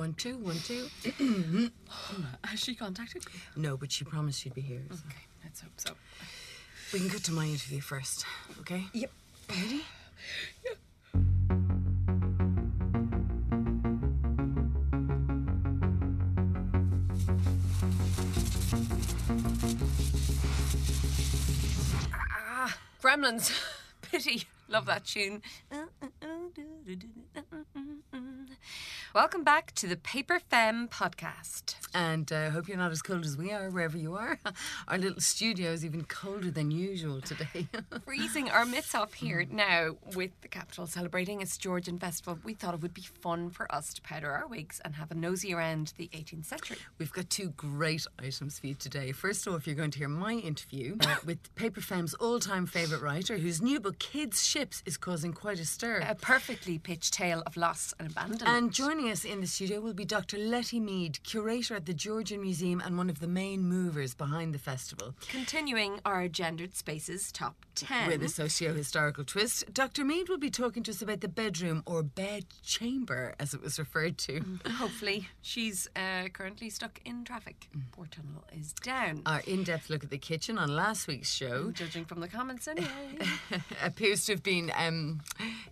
One, two, one, two. Has she contacted you? No, but she promised she'd be here. so. Okay, let's hope so. We can cut to my interview first, okay? Yep. Ready? Ah, Gremlins. Pity. Love that tune. Welcome back to the Paper Femme podcast. And I uh, hope you're not as cold as we are, wherever you are. Our little studio is even colder than usual today. Freezing our mitts off here now with the capital celebrating its Georgian festival. We thought it would be fun for us to powder our wigs and have a nosy around the 18th century. We've got two great items for you today. First off, you're going to hear my interview with Paper Femme's all time favourite writer, whose new book, Kids Ships, is causing quite a stir. A perfectly pitched tale of loss and abandonment. And joining us in the studio will be Dr. Letty Mead, curator at the Georgian Museum and one of the main movers behind the festival. Continuing our gendered spaces top 10. With a socio historical twist, Dr. Mead will be talking to us about the bedroom or bed chamber, as it was referred to. Hopefully, she's uh, currently stuck in traffic. Port Tunnel is down. Our in depth look at the kitchen on last week's show Judging from the comments, anyway. appears to have been um,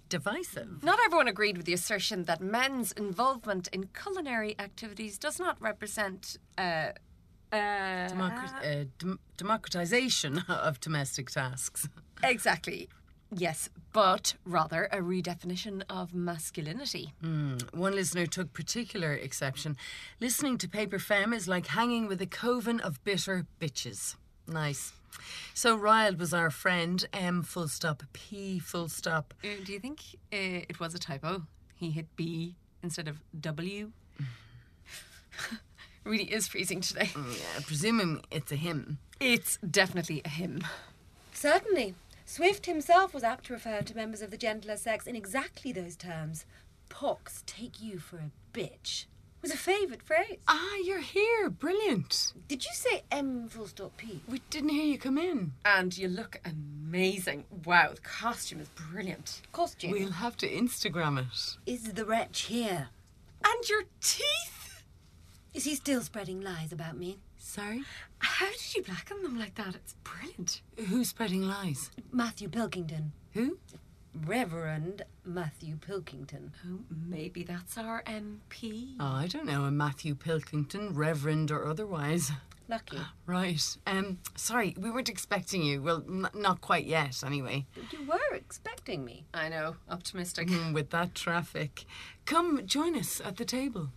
divisive. Not everyone agreed with the assertion that men's involvement in culinary activities does not represent. Uh, uh, uh, dem- democratization of domestic tasks. exactly. Yes, but rather a redefinition of masculinity. One listener took particular exception. Listening to Paper Femme is like hanging with a coven of bitter bitches. Nice. So riled was our friend M full stop P full stop. Uh, do you think uh, it was a typo? He hit B instead of W? really is freezing today. Yeah, presuming it's a hymn. It's definitely a hymn. Certainly. Swift himself was apt to refer to members of the gentler sex in exactly those terms. Pox take you for a bitch was a favourite phrase. Ah, you're here. Brilliant. Did you say M full stop P? We didn't hear you come in. And you look amazing. Wow, the costume is brilliant. Costume. We'll have to Instagram it. Is the wretch here? And your teeth! Is he still spreading lies about me? Sorry? How did you blacken them like that? It's brilliant. Who's spreading lies? Matthew Pilkington. Who? Reverend Matthew Pilkington. Oh, maybe that's our MP. Oh, I don't know. A Matthew Pilkington, Reverend or otherwise. Lucky. Right. Um, sorry, we weren't expecting you. Well, n- not quite yet, anyway. You were expecting me. I know, optimistic. Mm, With that traffic. Come, join us at the table.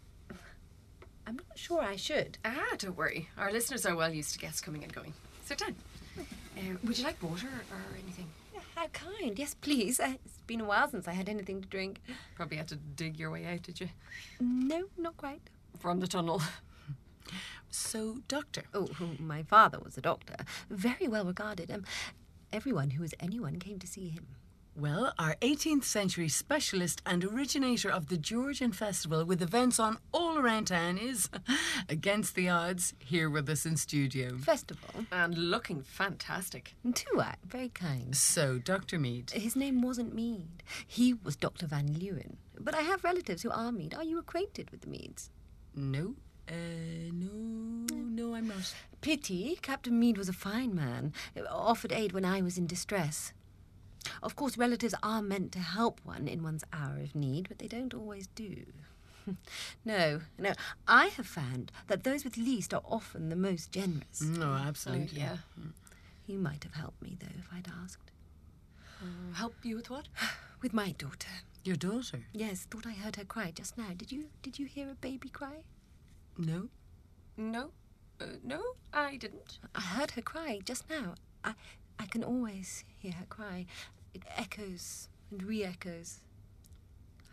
I'm not sure I should. Ah, don't worry. Our listeners are well used to guests coming and going. Sit down. Uh, would you like water or anything? How kind. Yes, please. Uh, It's been a while since I had anything to drink. Probably had to dig your way out, did you? No, not quite. From the tunnel. So, Doctor. Oh, my father was a doctor, very well regarded. Um, everyone who was anyone came to see him. Well, our 18th century specialist and originator of the Georgian Festival with events on all around town is, against the odds, here with us in studio. Festival. And looking fantastic. Too right, very kind. So, Dr. Mead. His name wasn't Mead. He was Dr. Van Lewen. But I have relatives who are Mead. Are you acquainted with the Meads? No? Uh, no, no, I'm not. Pity. Captain Mead was a fine man. Offered aid when I was in distress. Of course, relatives are meant to help one in one's hour of need, but they don't always do. no, no. I have found that those with least are often the most generous. No, Oh, absolutely. yeah. You might have helped me, though, if I'd asked. Help you with what? With my daughter. Your daughter? Yes, thought I heard her cry just now. Did you? Did you hear a baby cry? No? No. Uh, no, I didn't. I heard her cry just now. I, I can always hear her cry. It echoes and re-echoes.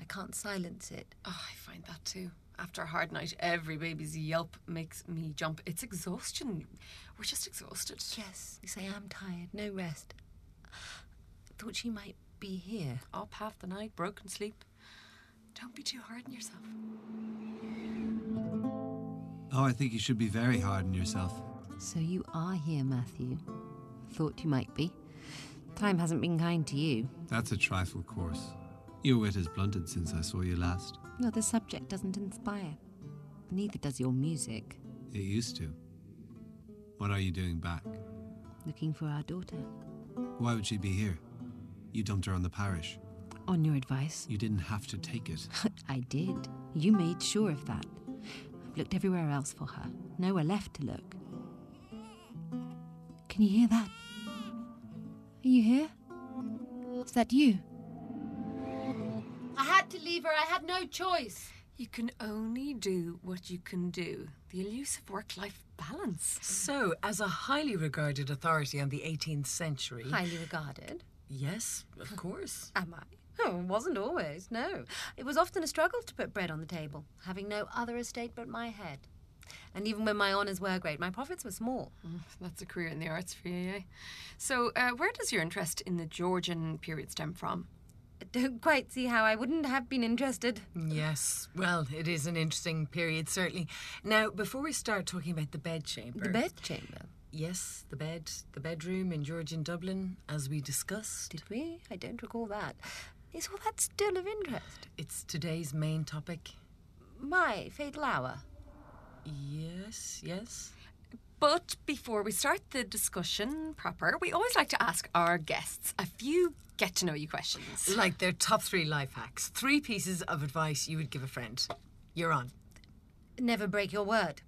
I can't silence it. Oh, I find that too. After a hard night, every baby's yelp makes me jump. It's exhaustion. We're just exhausted. Yes, you say I am tired. No rest. Thought she might be here. Up half the night, broken sleep. Don't be too hard on yourself. Oh, I think you should be very hard on yourself. So you are here, Matthew. Thought you might be. Time hasn't been kind to you. That's a trifle coarse. Your wit has blunted since I saw you last. No, the subject doesn't inspire. Neither does your music. It used to. What are you doing back? Looking for our daughter. Why would she be here? You dumped her on the parish. On your advice. You didn't have to take it. I did. You made sure of that. I've looked everywhere else for her. Nowhere left to look. Can you hear that? Are you here? Is that you? I had to leave her. I had no choice. You can only do what you can do. The elusive work life balance. So, as a highly regarded authority on the 18th century. Highly regarded. Yes, of course. Am I? Oh, it wasn't always, no. It was often a struggle to put bread on the table, having no other estate but my head. And even when my honours were great, my profits were small. Mm, That's a career in the arts for you, eh? So, uh, where does your interest in the Georgian period stem from? I don't quite see how I wouldn't have been interested. Yes, well, it is an interesting period, certainly. Now, before we start talking about the bedchamber. The bedchamber. Yes, the bed, the bedroom in Georgian Dublin, as we discussed. Did we? I don't recall that. Is all that still of interest? It's today's main topic. My fatal hour. Yes, yes. But before we start the discussion proper, we always like to ask our guests a few get to know you questions. Like their top three life hacks. Three pieces of advice you would give a friend. You're on. Never break your word.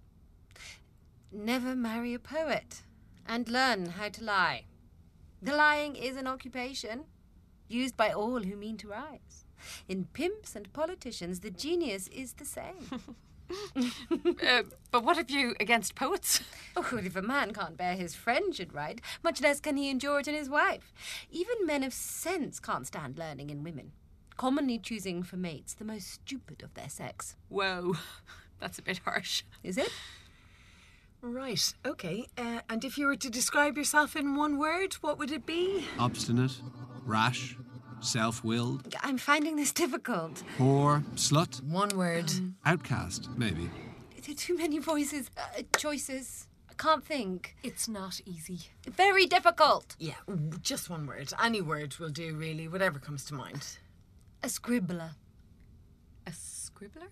Never marry a poet. And learn how to lie. The lying is an occupation used by all who mean to rise. In pimps and politicians, the genius is the same. uh, but what have you against poets? Oh, well, if a man can't bear his friend should write, much less can he endure it in his wife. Even men of sense can't stand learning in women, commonly choosing for mates the most stupid of their sex. Whoa, that's a bit harsh. Is it? Right, okay. Uh, and if you were to describe yourself in one word, what would it be? Obstinate, rash, self willed, I'm finding this difficult. poor, slut, One word. outcast, maybe. There are too many voices, uh, choices. I can't think. It's not easy. Very difficult. yeah, just one word. Any word will do, really, whatever comes to mind. A scribbler. A scribbler?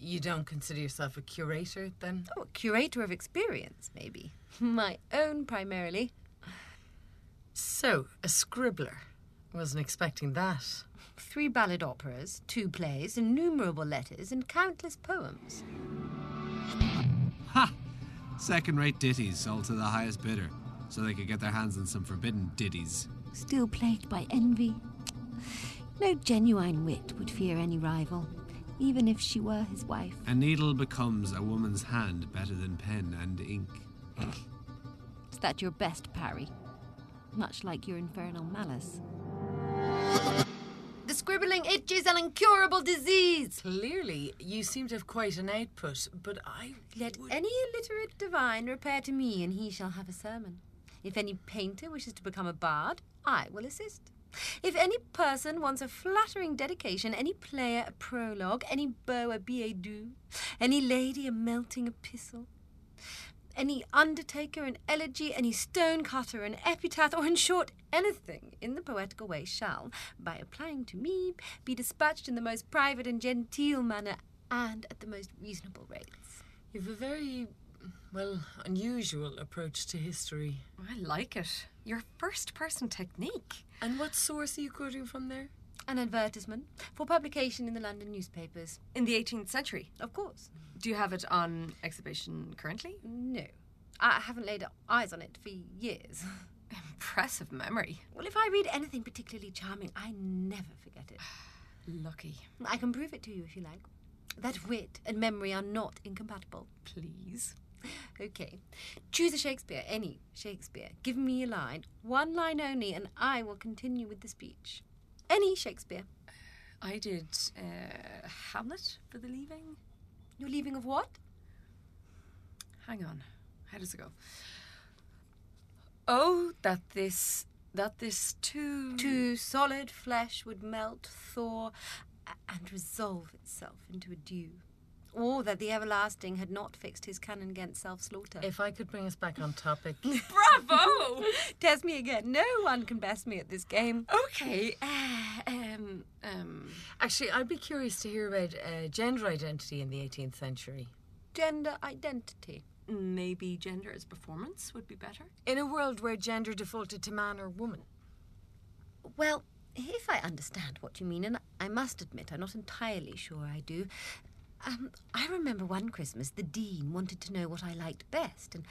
You don't consider yourself a curator, then? Oh, a curator of experience, maybe. My own primarily. So, a scribbler. Wasn't expecting that. Three ballad operas, two plays, innumerable letters, and countless poems. Ha! Second rate ditties sold to the highest bidder, so they could get their hands on some forbidden ditties. Still plagued by envy. No genuine wit would fear any rival, even if she were his wife. A needle becomes a woman's hand better than pen and ink. Is that your best parry? Much like your infernal malice. Scribbling itch is an incurable disease. Clearly, you seem to have quite an output, but I. Let would- any illiterate divine repair to me, and he shall have a sermon. If any painter wishes to become a bard, I will assist. If any person wants a flattering dedication, any player a prologue, any beau a billet doux, any lady a melting epistle, any undertaker an elegy, any stonecutter an epitaph, or in short, anything in the poetical way shall, by applying to me, be dispatched in the most private and genteel manner and at the most reasonable rates. You've a very, well, unusual approach to history. I like it. Your first person technique. And what source are you quoting from there? An advertisement for publication in the London newspapers. In the 18th century. Of course. Do you have it on exhibition currently? No. I haven't laid eyes on it for years. Impressive memory. Well, if I read anything particularly charming, I never forget it. Lucky. I can prove it to you if you like. That wit and memory are not incompatible. Please. Okay. Choose a Shakespeare, any Shakespeare. Give me a line, one line only, and I will continue with the speech. Any Shakespeare. I did uh, Hamlet for the leaving. You're leaving of what? Hang on. How does it go? Oh, that this that this too To solid flesh would melt, thaw, and resolve itself into a dew. Or that the everlasting had not fixed his canon against self slaughter. If I could bring us back on topic. Bravo! Test me again. No one can best me at this game. okay. Uh, um um Actually, I'd be curious to hear about uh, gender identity in the 18th century. gender identity. Maybe gender as performance would be better. In a world where gender defaulted to man or woman. Well, if I understand what you mean, and I must admit I'm not entirely sure I do. Um, I remember one Christmas the Dean wanted to know what I liked best, and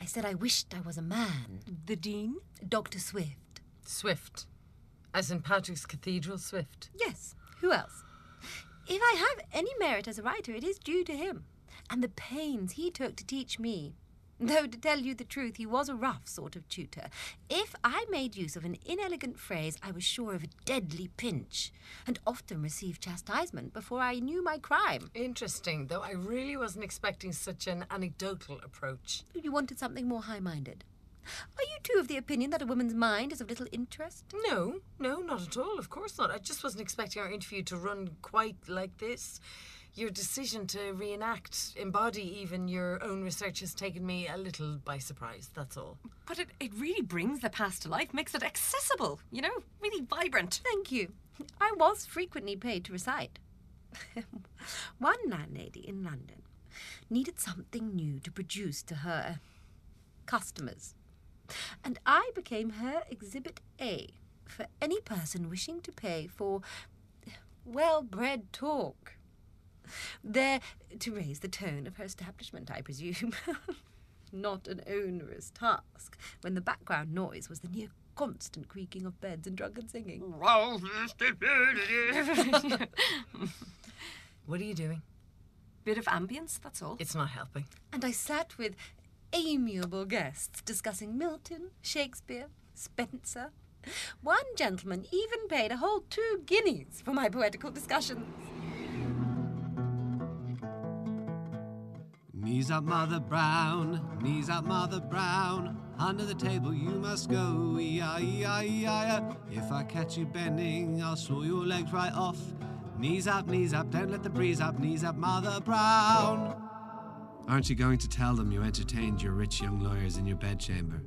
I said I wished I was a man. The Dean? Dr. Swift. Swift. As in Patrick's Cathedral Swift. Yes, who else? If I have any merit as a writer, it is due to him, and the pains he took to teach me. Though, to tell you the truth, he was a rough sort of tutor. If I made use of an inelegant phrase, I was sure of a deadly pinch, and often received chastisement before I knew my crime. Interesting, though I really wasn't expecting such an anecdotal approach. You wanted something more high minded. Are you too of the opinion that a woman's mind is of little interest? No, no, not at all. Of course not. I just wasn't expecting our interview to run quite like this. Your decision to reenact, embody even your own research has taken me a little by surprise, that's all. But it, it really brings the past to life, makes it accessible, you know, really vibrant. Thank you. I was frequently paid to recite. One landlady in London needed something new to produce to her customers. And I became her Exhibit A for any person wishing to pay for well bred talk. There to raise the tone of her establishment, I presume. Not an onerous task when the background noise was the near constant creaking of beds and drunken singing. What are you doing? Bit of ambience, that's all. It's not helping. And I sat with amiable guests discussing Milton, Shakespeare, Spenser. One gentleman even paid a whole two guineas for my poetical discussions. Knees up, Mother Brown, knees up, Mother Brown. Under the table you must go, E-I-E-I-E-I. If I catch you bending, I'll saw your legs right off. Knees up, knees up, don't let the breeze up, knees up, Mother Brown. Aren't you going to tell them you entertained your rich young lawyers in your bedchamber?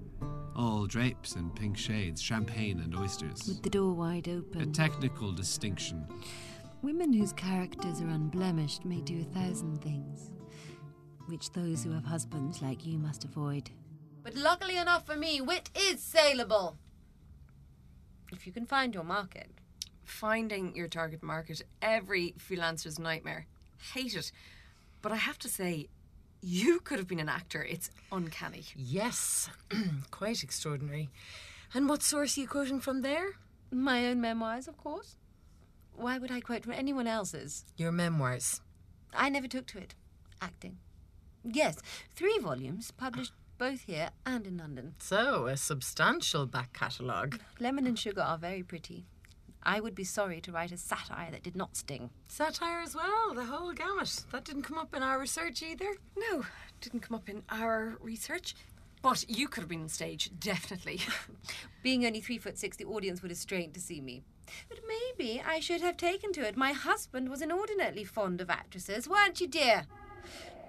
All drapes and pink shades, champagne and oysters. With the door wide open. A technical distinction. Women whose characters are unblemished may do a thousand things, which those who have husbands like you must avoid. But luckily enough for me, wit is saleable. If you can find your market. Finding your target market, every freelancer's nightmare. Hate it. But I have to say, you could have been an actor. It's uncanny. Yes, quite extraordinary. And what source are you quoting from there? My own memoirs, of course. Why would I quote from anyone else's? Your memoirs. I never took to it. Acting. Yes, three volumes, published both here and in London. So, a substantial back catalogue. Lemon and sugar are very pretty. I would be sorry to write a satire that did not sting. Satire as well, the whole gamut. That didn't come up in our research either. No, didn't come up in our research. But you could have been on stage, definitely. Being only three foot six, the audience would have strained to see me. But maybe I should have taken to it. My husband was inordinately fond of actresses, weren't you, dear?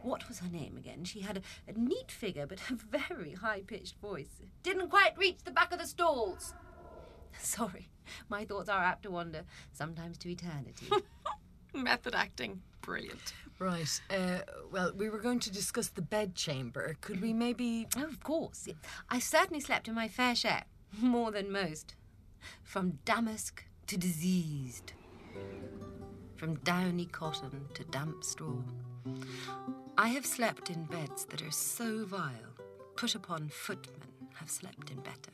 What was her name again? She had a, a neat figure, but a very high pitched voice. Didn't quite reach the back of the stalls. Sorry, my thoughts are apt to wander, sometimes to eternity. Method acting, brilliant. Right. Uh, well, we were going to discuss the bedchamber. Could we maybe. Oh, of course. I certainly slept in my fair share, more than most. From damask to diseased, from downy cotton to damp straw. I have slept in beds that are so vile, put upon footmen have slept in better.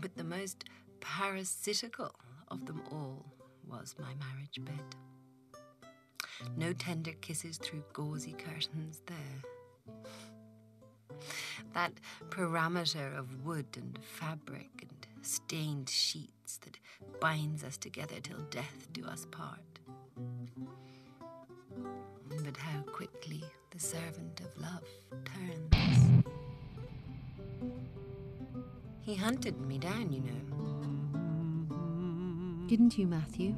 But the most parasitical of them all was my marriage bed. No tender kisses through gauzy curtains there. That parameter of wood and fabric and stained sheets that binds us together till death do us part. But how quickly the servant of love turns. He hunted me down, you know. Didn't you, Matthew?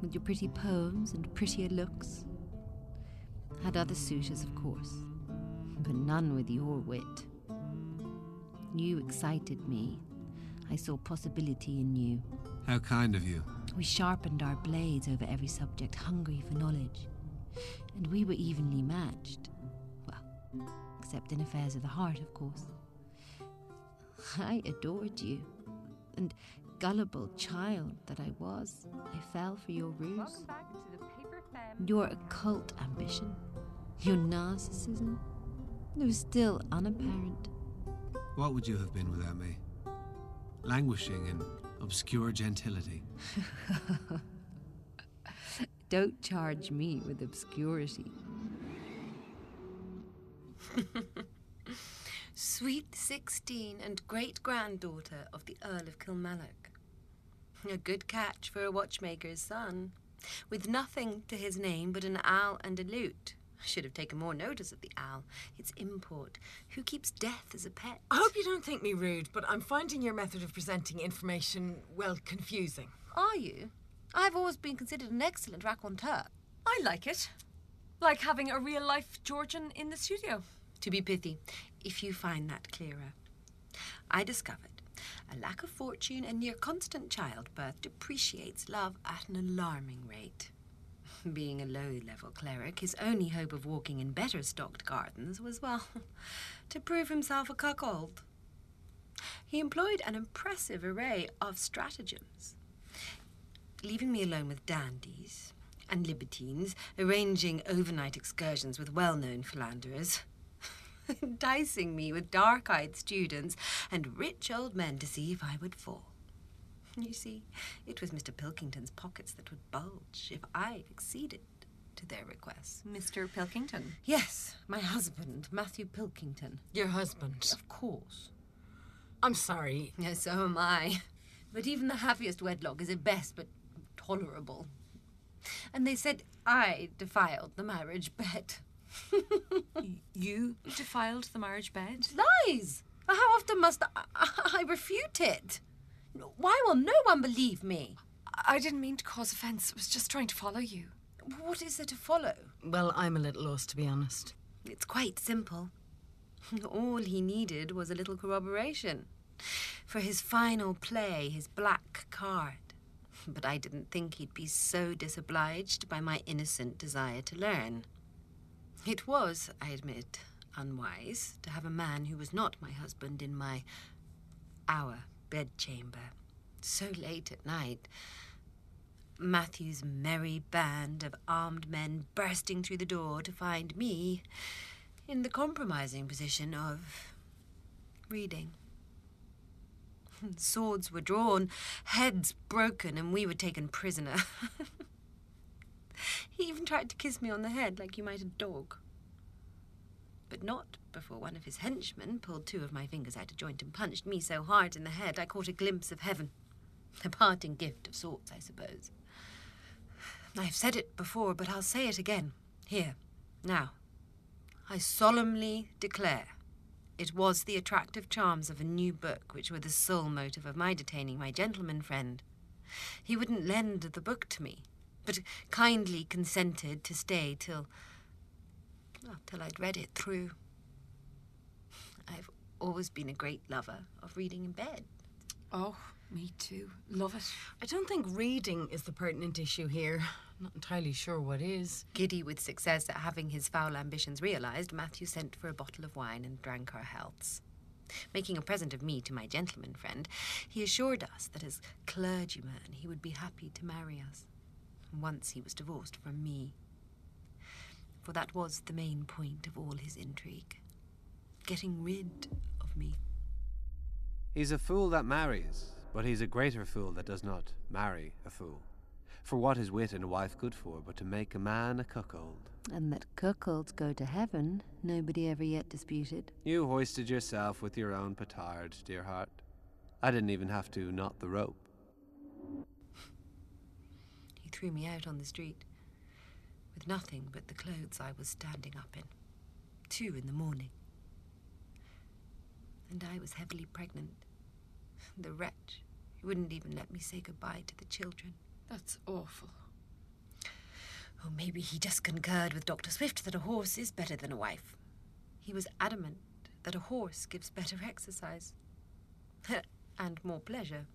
With your pretty poems and prettier looks. Had other suitors, of course, but none with your wit. You excited me. I saw possibility in you. How kind of you. We sharpened our blades over every subject, hungry for knowledge. And we were evenly matched. Well, except in affairs of the heart, of course. I adored you. And gullible child that I was, I fell for your ruse. Back to the Paper Your occult ambition, your narcissism, it was still unapparent. What would you have been without me? Languishing in obscure gentility. Don't charge me with obscurity. Sweet sixteen and great granddaughter of the Earl of Kilmallock. A good catch for a watchmaker's son, with nothing to his name but an owl and a lute. I should have taken more notice of the owl, its import. Who keeps death as a pet? I hope you don't think me rude, but I'm finding your method of presenting information, well, confusing. Are you? I've always been considered an excellent raconteur. I like it. Like having a real life Georgian in the studio. To be pithy, if you find that clearer. I discovered a lack of fortune and near constant childbirth depreciates love at an alarming rate. Being a low level cleric, his only hope of walking in better stocked gardens was, well, to prove himself a cuckold. He employed an impressive array of stratagems, leaving me alone with dandies and libertines, arranging overnight excursions with well known philanderers, enticing me with dark eyed students and rich old men to see if I would fall. You see, it was Mr. Pilkington's pockets that would bulge if I acceded to their requests. Mr. Pilkington. Yes, my husband, Matthew Pilkington. Your husband. Of course. I'm sorry. Yes, so am I. But even the happiest wedlock is at best but tolerable. And they said I defiled the marriage bed. You defiled the marriage bed? Lies! How often must I, I refute it? Why will no one believe me? I didn't mean to cause offence. I was just trying to follow you. What is there to follow? Well, I'm a little lost, to be honest. It's quite simple. All he needed was a little corroboration for his final play, his black card. But I didn't think he'd be so disobliged by my innocent desire to learn. It was, I admit, unwise to have a man who was not my husband in my our bedchamber so late at night. Matthew's merry band of armed men bursting through the door to find me in the compromising position of reading. Swords were drawn, heads broken, and we were taken prisoner. he even tried to kiss me on the head like you might a dog. But not before one of his henchmen pulled two of my fingers out of joint and punched me so hard in the head I caught a glimpse of heaven. A parting gift of sorts, I suppose. I've said it before, but I'll say it again. Here, now. I solemnly declare it was the attractive charms of a new book which were the sole motive of my detaining my gentleman friend. He wouldn't lend the book to me, but kindly consented to stay till. well, till I'd read it through. I've always been a great lover of reading in bed. Oh, me too. Love it. I don't think reading is the pertinent issue here. Not entirely sure what is. Giddy with success at having his foul ambitions realized, Matthew sent for a bottle of wine and drank our healths. Making a present of me to my gentleman friend, he assured us that as clergyman he would be happy to marry us, once he was divorced from me. For that was the main point of all his intrigue getting rid of me. He's a fool that marries, but he's a greater fool that does not marry a fool. For what is wit and a wife good for but to make a man a cuckold? And that cuckolds go to heaven, nobody ever yet disputed. You hoisted yourself with your own petard, dear heart. I didn't even have to knot the rope. He threw me out on the street with nothing but the clothes I was standing up in. Two in the morning. And I was heavily pregnant. The wretch. He wouldn't even let me say goodbye to the children. That's awful. Oh, maybe he just concurred with Dr. Swift that a horse is better than a wife. He was adamant that a horse gives better exercise and more pleasure.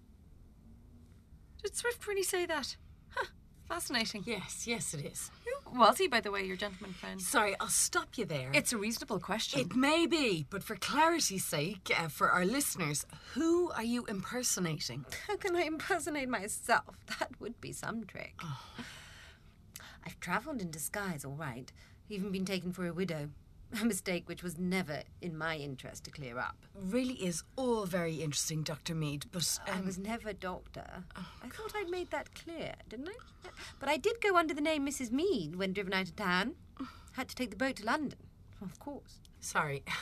Did Swift really say that? Huh. Fascinating. Yes, yes, it is. Who was he, by the way, your gentleman friend? Sorry, I'll stop you there. It's a reasonable question. It may be, but for clarity's sake, uh, for our listeners, who are you impersonating? How can I impersonate myself? That would be some trick. I've travelled in disguise, all right. Even been taken for a widow. A mistake which was never in my interest to clear up. Really is all very interesting, Dr. Mead, but I um, was never doctor. I thought I'd made that clear, didn't I? But I did go under the name Mrs. Mead when driven out of town. Had to take the boat to London, of course. sorry.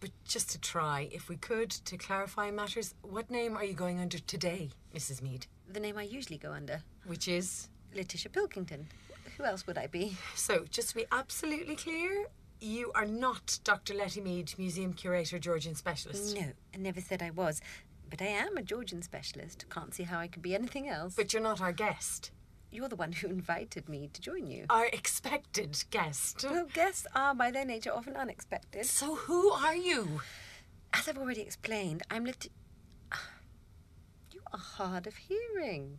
But just to try, if we could, to clarify matters, what name are you going under today, Mrs. Mead? The name I usually go under. Which is? Letitia Pilkington. Who else would I be? So, just to be absolutely clear, you are not Dr. Letty Mead, Museum Curator, Georgian Specialist. No, I never said I was. But I am a Georgian specialist. Can't see how I could be anything else. But you're not our guest. You're the one who invited me to join you. Our expected guest. Well, guests are by their nature often unexpected. So, who are you? As I've already explained, I'm Leti... You are hard of hearing.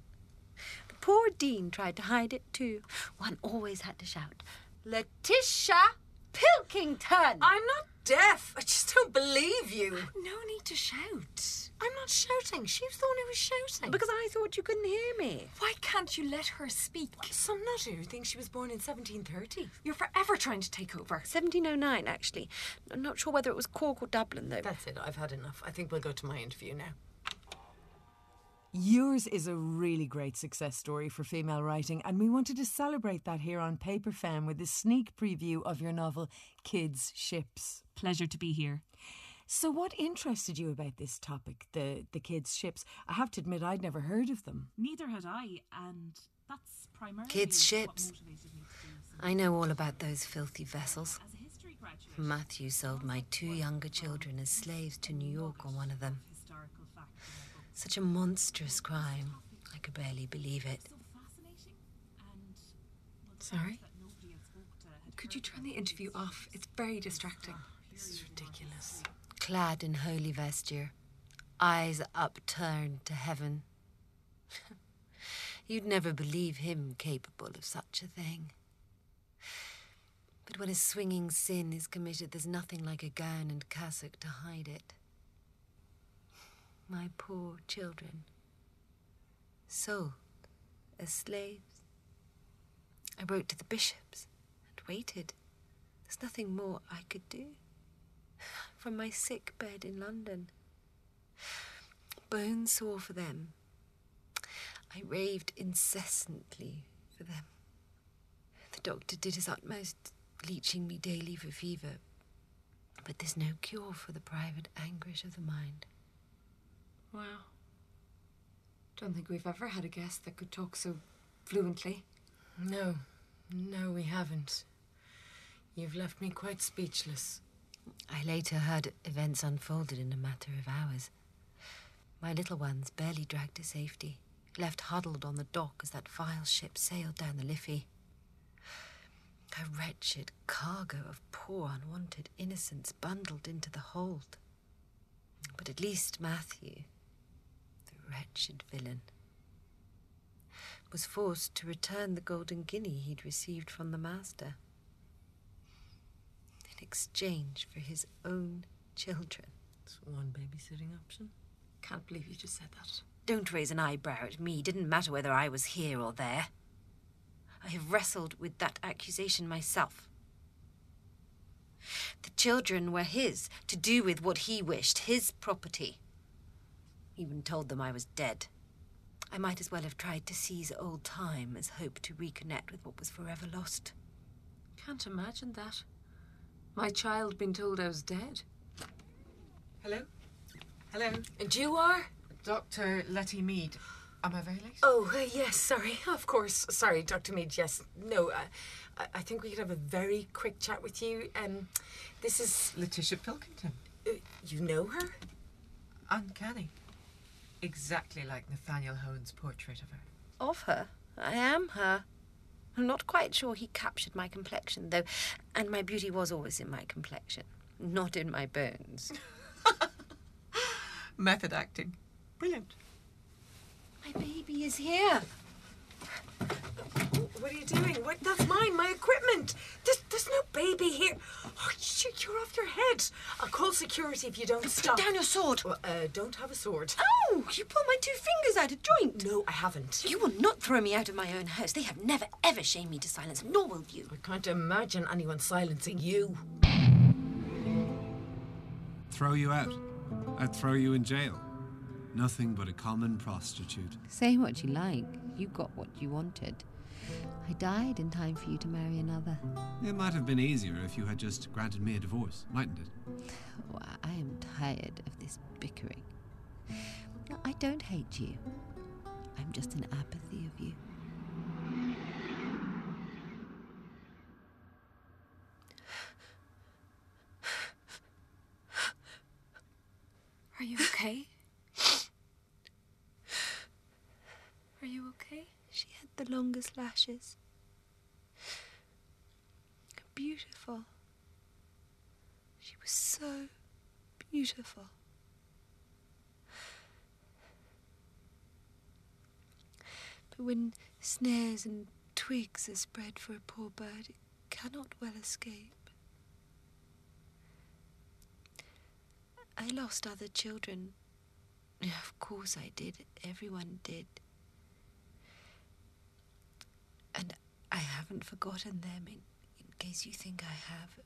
The poor Dean tried to hide it too. One always had to shout, Letitia Pilkington! I'm not deaf. I just don't believe you. no need to shout. I'm not shouting. She was the one who was shouting. Because I thought you couldn't hear me. Why can't you let her speak? some nutter who thinks she was born in 1730. You're forever trying to take over. 1709, actually. I'm not sure whether it was Cork or Dublin, though. That's it. I've had enough. I think we'll go to my interview now. Yours is a really great success story for female writing, and we wanted to celebrate that here on Paper Femme with a sneak preview of your novel Kids Ships. Pleasure to be here. So, what interested you about this topic, the the kids' ships? I have to admit, I'd never heard of them. Neither had I, and that's primarily Kids' what ships. motivated me to. I know all about those filthy vessels. As a history graduate, Matthew sold my two younger children as slaves to New York on one of them. historical fact in my book Such a monstrous crime. I could barely believe it. fascinating, and well, the Sorry? fact that nobody had spoke to had Could you turn the interview off? It's very distracting. This is ridiculous. Clad in holy vesture, eyes upturned to heaven. You'd never believe him capable of such a thing. But when a swinging sin is committed, there's nothing like a gown and cassock to hide it. My poor children, sold as slaves. I wrote to the bishops and waited. There's nothing more I could do from my sick bed in London. Bone sore for them. I raved incessantly for them. The doctor did his utmost, leeching me daily for fever. But there's no cure for the private anguish of the mind. Wow. Don't think we've ever had a guest that could talk so fluently. No, no, we haven't. You've left me quite speechless. I later heard events unfolded in a matter of hours. My little ones barely dragged to safety, left huddled on the dock as that vile ship sailed down the Liffey. A wretched cargo of poor unwanted innocents bundled into the hold. But at least Matthew, the wretched villain, was forced to return the golden guinea he'd received from the master in exchange for his own children. It's one babysitting option. Can't believe you just said that. Don't raise an eyebrow at me. Didn't matter whether I was here or there. I have wrestled with that accusation myself. The children were his, to do with what he wished, his property. Even told them I was dead. I might as well have tried to seize old time as hope to reconnect with what was forever lost. Can't imagine that. My child being told I was dead. Hello? Hello? And you are? Dr. Letty Mead. Am I very late? Oh, uh, yes, sorry. Of course. Sorry, Dr. Mead, yes. No, uh, I, I think we could have a very quick chat with you. Um, this is. Letitia Pilkington. Uh, you know her? Uncanny. Exactly like Nathaniel Hone's portrait of her. Of her? I am her. I'm not quite sure he captured my complexion, though, and my beauty was always in my complexion, not in my bones. Method acting. Brilliant. My baby is here. What are you doing? What? That's mine, my equipment. There's, there's no baby here. Oh, you- you're off your head. I'll call security if you don't stop. Put down your sword. Well, uh, don't have a sword. Oh, you pulled my two fingers out of joint. No, I haven't. You will not throw me out of my own house. They have never, ever shamed me to silence, nor will you. I can't imagine anyone silencing you. Throw you out. I'd throw you in jail. Nothing but a common prostitute. Say what you like. You got what you wanted. I died in time for you to marry another. It might have been easier if you had just granted me a divorce, mightn't it? Oh, I am tired of this bickering. I don't hate you. I'm just in apathy of you. Are you okay? Are you okay? She had the longest lashes. Beautiful. She was so beautiful. But when snares and twigs are spread for a poor bird, it cannot well escape. I lost other children. Of course I did. Everyone did. And I haven't forgotten them in, in case you think I have.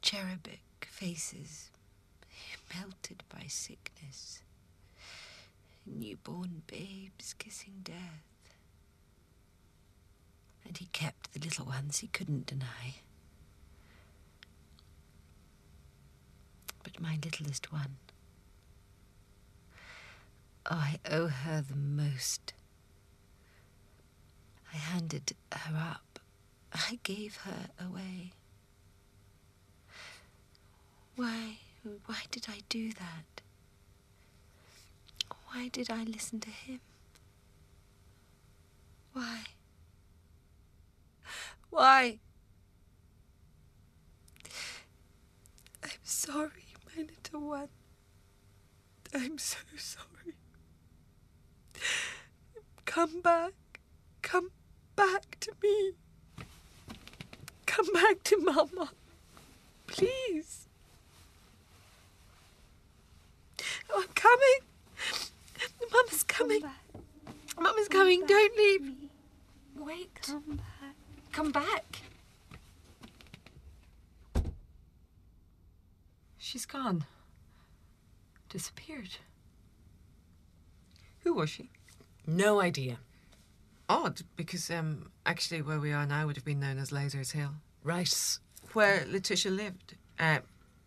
Cherubic faces melted by sickness. Newborn babes kissing death. And he kept the little ones he couldn't deny. But my littlest one. Oh, I owe her the most. I handed her up. I gave her away. Why, why did I do that? Why did I listen to him? Why? Why? I'm sorry, my little one. I'm so sorry. Come back. Come back to me. Come back to Mama. Please. Oh, I'm coming. Mama's coming. Mama's coming. Don't leave. Wait. Come back. Come back. She's gone. Disappeared. Who was she? No idea. Odd, because um, actually where we are now would have been known as Lasers Hill, Right. where Letitia lived uh,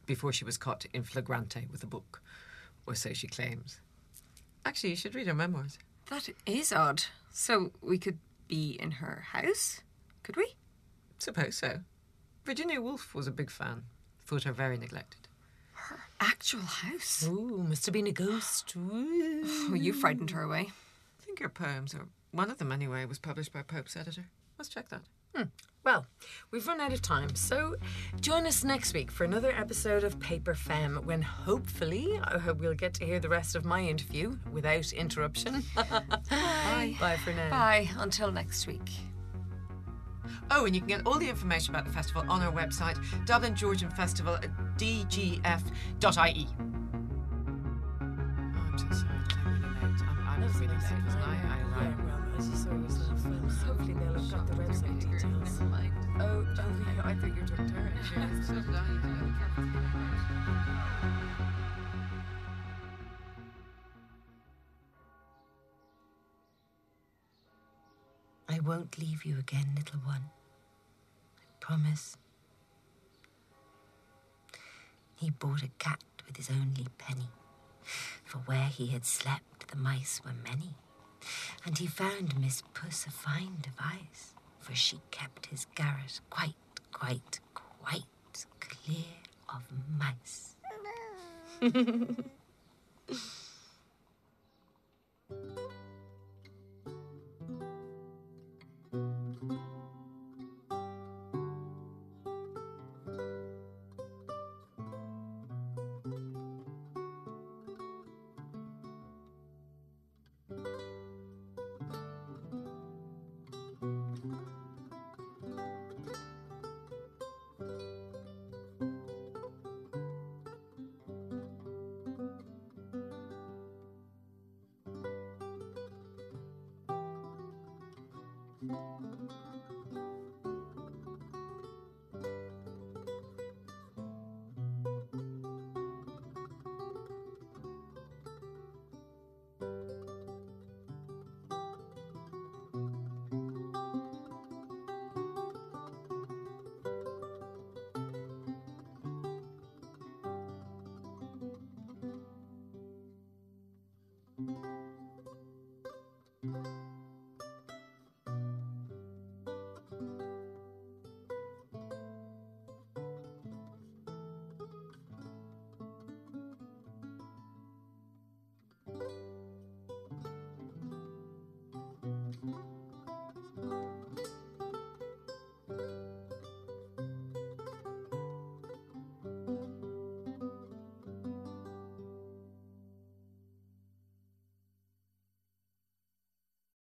before she was caught in flagrante with a book, or so she claims. Actually, you should read her memoirs. That is odd. So we could be in her house? Could we? Suppose so. Virginia Woolf was a big fan. Thought her very neglected. Her actual house? Ooh, must have been a ghost. Ooh. Oh, you frightened her away. I think her poems, or one of them anyway, was published by Pope's editor. Let's check that. Hmm. Well, we've run out of time, so join us next week for another episode of Paper Femme when hopefully I hope we'll get to hear the rest of my interview without interruption. Bye. Bye for now. Bye. Until next week. Oh, and you can get all the information about the festival on our website, Dublin Georgian Festival at dgf.ie. Oh, I'm so sorry. I'm really late. I'm, I'm really late. I? I. well, as you saw yourself, hopefully they'll have got the website details. Oh, oh, yeah, I thought you were talking to her. I won't leave you again, little one. I promise. He bought a cat with his only penny, for where he had slept the mice were many. And he found Miss Puss a fine device, for she kept his garret quite, quite, quite clear of mice. thank you